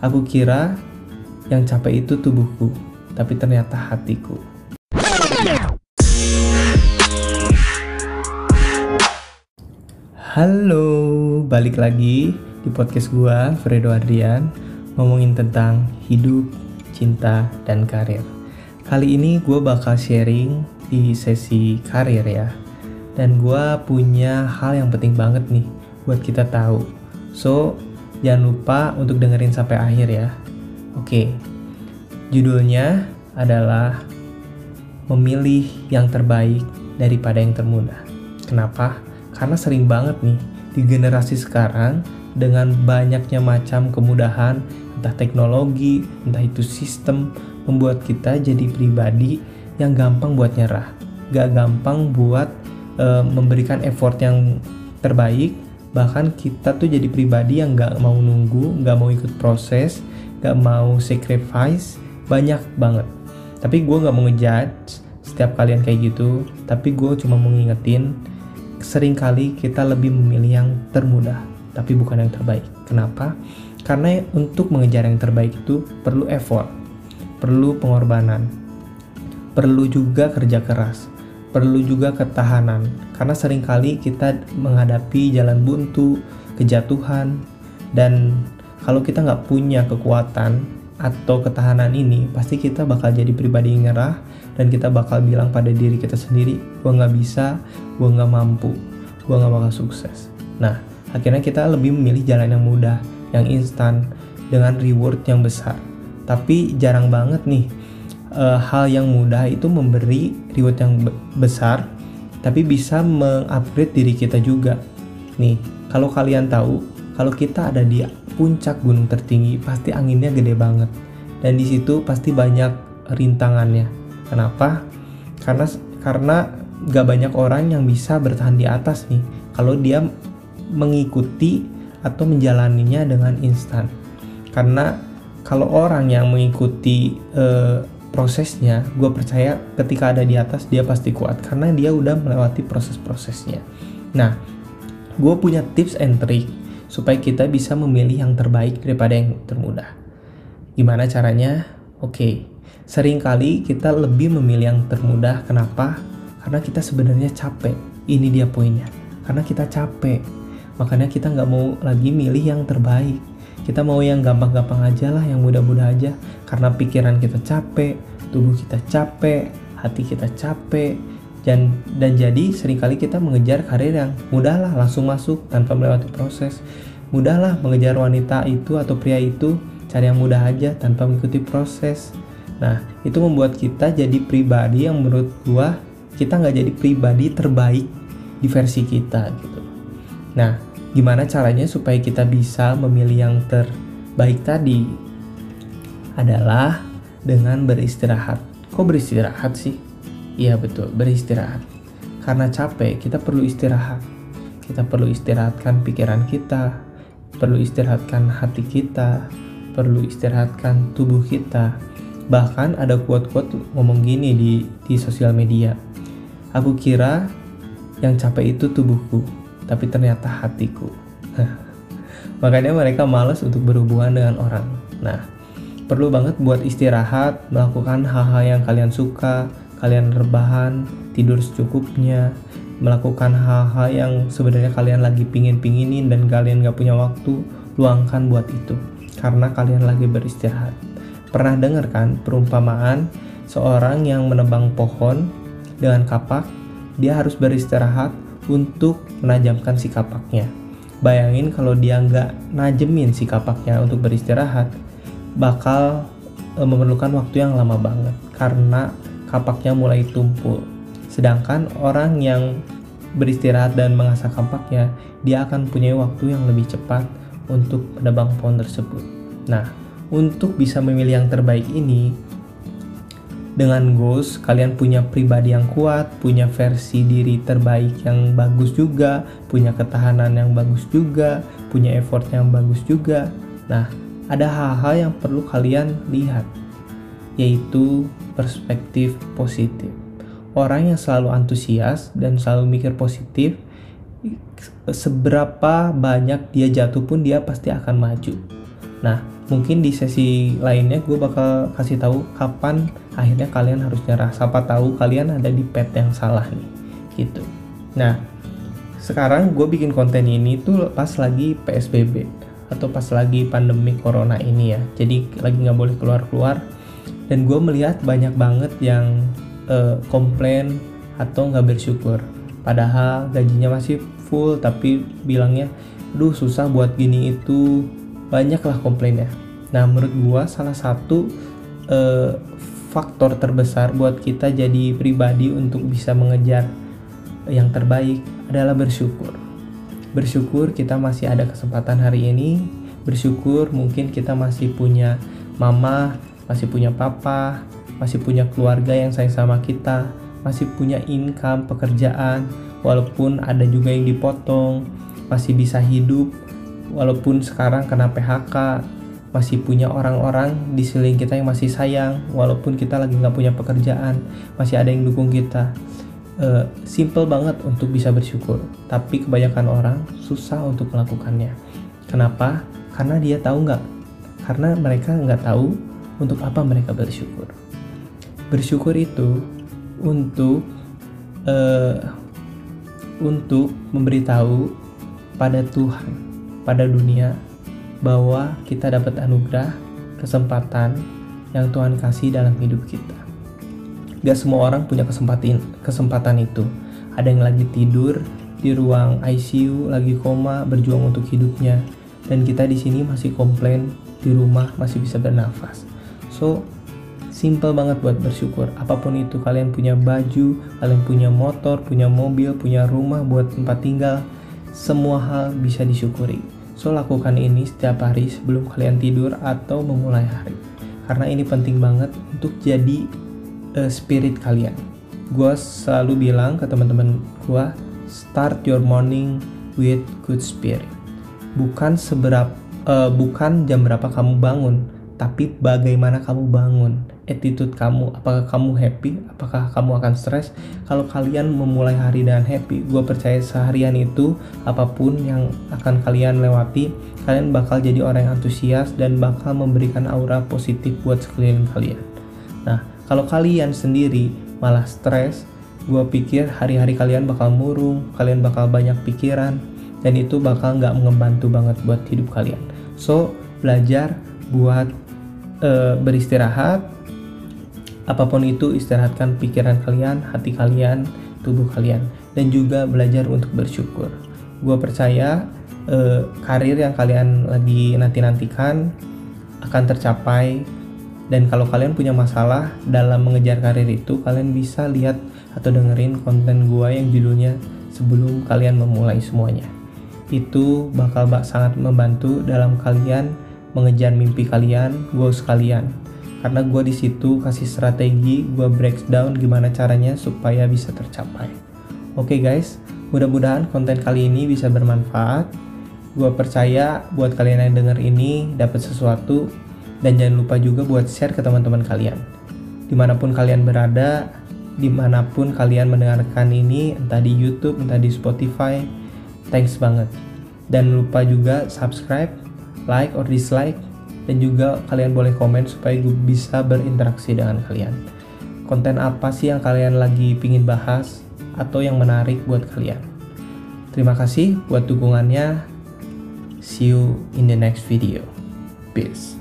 Aku kira yang capek itu tubuhku, tapi ternyata hatiku. Halo, balik lagi di podcast gua, Fredo Adrian, ngomongin tentang hidup, cinta, dan karir. Kali ini gue bakal sharing di sesi karir ya. Dan gue punya hal yang penting banget nih buat kita tahu. So, jangan lupa untuk dengerin sampai akhir ya. Oke, judulnya adalah memilih yang terbaik daripada yang termudah. Kenapa? Karena sering banget nih di generasi sekarang dengan banyaknya macam kemudahan, entah teknologi, entah itu sistem, membuat kita jadi pribadi yang gampang buat nyerah, gak gampang buat e, memberikan effort yang terbaik, bahkan kita tuh jadi pribadi yang gak mau nunggu, gak mau ikut proses, gak mau sacrifice, banyak banget. Tapi gue gak mau ngejudge setiap kalian kayak gitu, tapi gue cuma mau ngingetin, sering kali kita lebih memilih yang termudah, tapi bukan yang terbaik. Kenapa? Karena untuk mengejar yang terbaik itu perlu effort, perlu pengorbanan, perlu juga kerja keras, perlu juga ketahanan. Karena sering kali kita menghadapi jalan buntu, kejatuhan, dan kalau kita nggak punya kekuatan atau ketahanan ini, pasti kita bakal jadi pribadi yang nyerah dan kita bakal bilang pada diri kita sendiri, gue nggak bisa, gue nggak mampu, gue nggak bakal sukses. Nah, akhirnya kita lebih memilih jalan yang mudah, yang instan, dengan reward yang besar tapi jarang banget nih uh, hal yang mudah itu memberi reward yang be besar tapi bisa mengupgrade diri kita juga. Nih kalau kalian tahu kalau kita ada di puncak gunung tertinggi pasti anginnya gede banget. Dan di situ pasti banyak rintangannya. Kenapa? Karena karena gak banyak orang yang bisa bertahan di atas nih. Kalau dia mengikuti atau menjalaninya dengan instan. Karena kalau orang yang mengikuti uh, prosesnya, gue percaya ketika ada di atas dia pasti kuat karena dia udah melewati proses-prosesnya. Nah, gue punya tips and trick supaya kita bisa memilih yang terbaik daripada yang termudah. Gimana caranya? Oke, okay. sering kali kita lebih memilih yang termudah. Kenapa? Karena kita sebenarnya capek. Ini dia poinnya. Karena kita capek, makanya kita nggak mau lagi milih yang terbaik kita mau yang gampang-gampang aja lah yang mudah-mudah aja. Karena pikiran kita capek tubuh kita capek hati kita capek. Dan dan jadi sering kali kita mengejar karir yang mudahlah langsung masuk tanpa melewati proses. Mudahlah mengejar wanita itu atau pria itu cari yang mudah aja tanpa mengikuti proses. Nah itu membuat kita jadi pribadi yang menurut gua kita nggak jadi pribadi terbaik di versi kita gitu. Nah Gimana caranya supaya kita bisa memilih yang terbaik tadi? Adalah dengan beristirahat. Kok beristirahat sih? Iya betul, beristirahat. Karena capek, kita perlu istirahat. Kita perlu istirahatkan pikiran kita, perlu istirahatkan hati kita, perlu istirahatkan tubuh kita. Bahkan ada quote-quote ngomong gini di di sosial media. Aku kira yang capek itu tubuhku, tapi ternyata hatiku. Makanya mereka malas untuk berhubungan dengan orang. Nah, perlu banget buat istirahat, melakukan hal-hal yang kalian suka, kalian rebahan, tidur secukupnya, melakukan hal-hal yang sebenarnya kalian lagi pingin-pinginin dan kalian gak punya waktu, luangkan buat itu. Karena kalian lagi beristirahat. Pernah dengar kan perumpamaan seorang yang menebang pohon dengan kapak, dia harus beristirahat untuk menajamkan si kapaknya. Bayangin kalau dia nggak najemin si kapaknya untuk beristirahat, bakal e, memerlukan waktu yang lama banget karena kapaknya mulai tumpul. Sedangkan orang yang beristirahat dan mengasah kapaknya, dia akan punya waktu yang lebih cepat untuk menebang pohon tersebut. Nah, untuk bisa memilih yang terbaik ini, dengan goals kalian punya pribadi yang kuat, punya versi diri terbaik yang bagus juga, punya ketahanan yang bagus juga, punya effort yang bagus juga. Nah, ada hal-hal yang perlu kalian lihat, yaitu perspektif positif. Orang yang selalu antusias dan selalu mikir positif, seberapa banyak dia jatuh pun dia pasti akan maju. Nah, mungkin di sesi lainnya gue bakal kasih tahu kapan akhirnya kalian harus nyerah. Siapa tahu kalian ada di pet yang salah nih gitu. Nah sekarang gue bikin konten ini tuh pas lagi PSBB atau pas lagi pandemi corona ini ya. Jadi lagi nggak boleh keluar-keluar. Dan gue melihat banyak banget yang uh, komplain atau nggak bersyukur. Padahal gajinya masih full tapi bilangnya duh susah buat gini itu banyak lah komplainnya. Nah menurut gue salah satu uh, faktor terbesar buat kita jadi pribadi untuk bisa mengejar yang terbaik adalah bersyukur. Bersyukur kita masih ada kesempatan hari ini. Bersyukur mungkin kita masih punya mama masih punya papa masih punya keluarga yang sayang sama kita masih punya income pekerjaan walaupun ada juga yang dipotong masih bisa hidup walaupun sekarang kena PHK masih punya orang-orang di sekeliling kita yang masih sayang. Walaupun kita lagi nggak punya pekerjaan masih ada yang dukung kita. Uh, simple banget untuk bisa bersyukur. Tapi kebanyakan orang susah untuk melakukannya. Kenapa? Karena dia tahu nggak? Karena mereka nggak tahu untuk apa mereka bersyukur. Bersyukur itu untuk uh, untuk memberitahu pada Tuhan pada dunia bahwa kita dapat anugerah kesempatan yang Tuhan kasih dalam hidup kita Gak semua orang punya kesempatan kesempatan itu. Ada yang lagi tidur di ruang ICU, lagi koma, berjuang untuk hidupnya. Dan kita di sini masih komplain di rumah masih bisa bernafas. So, simple banget buat bersyukur. Apa pun itu kalian punya baju, kalian punya motor, punya mobil, punya rumah buat tempat tinggal, semua hal bisa disyukuri. So lakukan ini setiap hari sebelum kalian tidur atau memulai hari. Karena ini penting banget untuk jadi uh, spirit kalian. Gue selalu bilang ke teman-teman gue, start your morning with good spirit. Bukan seberapa, uh, bukan jam berapa kamu bangun, tapi bagaimana kamu bangun, attitude kamu, apakah kamu happy, apakah kamu akan stres. Kalau kalian memulai hari dengan happy, gue percaya seharian itu apa pun yang akan kalian lewati, kalian bakal jadi orang yang antusias dan bakal memberikan aura positif buat sekeliling kalian. Nah, kalau kalian sendiri malah stres, gue pikir hari-hari kalian bakal murung, kalian bakal banyak pikiran, dan itu bakal nggak ngebantu banget buat hidup kalian. So, belajar buat uh, beristirahat, apa pun itu istirahatkan pikiran kalian, hati kalian, tubuh kalian, dan juga belajar untuk bersyukur. Gue percaya uh, karir yang kalian lagi nanti-nantikan akan tercapai dan kalau kalian punya masalah dalam mengejar karir itu, kalian bisa lihat atau dengerin konten gua yang judulnya sebelum kalian memulai semuanya. Itu bakal bak sangat membantu dalam kalian mengejar mimpi kalian, goals kalian. Karena gue di situ kasih strategi, gue breakdown gimana caranya supaya bisa tercapai. Oke okay guys, mudah-mudahan konten kali ini bisa bermanfaat. Gue percaya buat kalian yang denger ini dapat sesuatu dan jangan lupa juga buat share ke teman-teman kalian. Di mana pun kalian berada, di mana pun kalian mendengarkan ini, entah di YouTube, entah di Spotify, thanks banget. Dan lupa juga subscribe, like or dislike, dan juga kalian boleh komen supaya gue bisa berinteraksi dengan kalian. Konten apa sih yang kalian lagi pingin bahas atau yang menarik buat kalian? Terima kasih buat dukungannya. See you in the next video. Peace.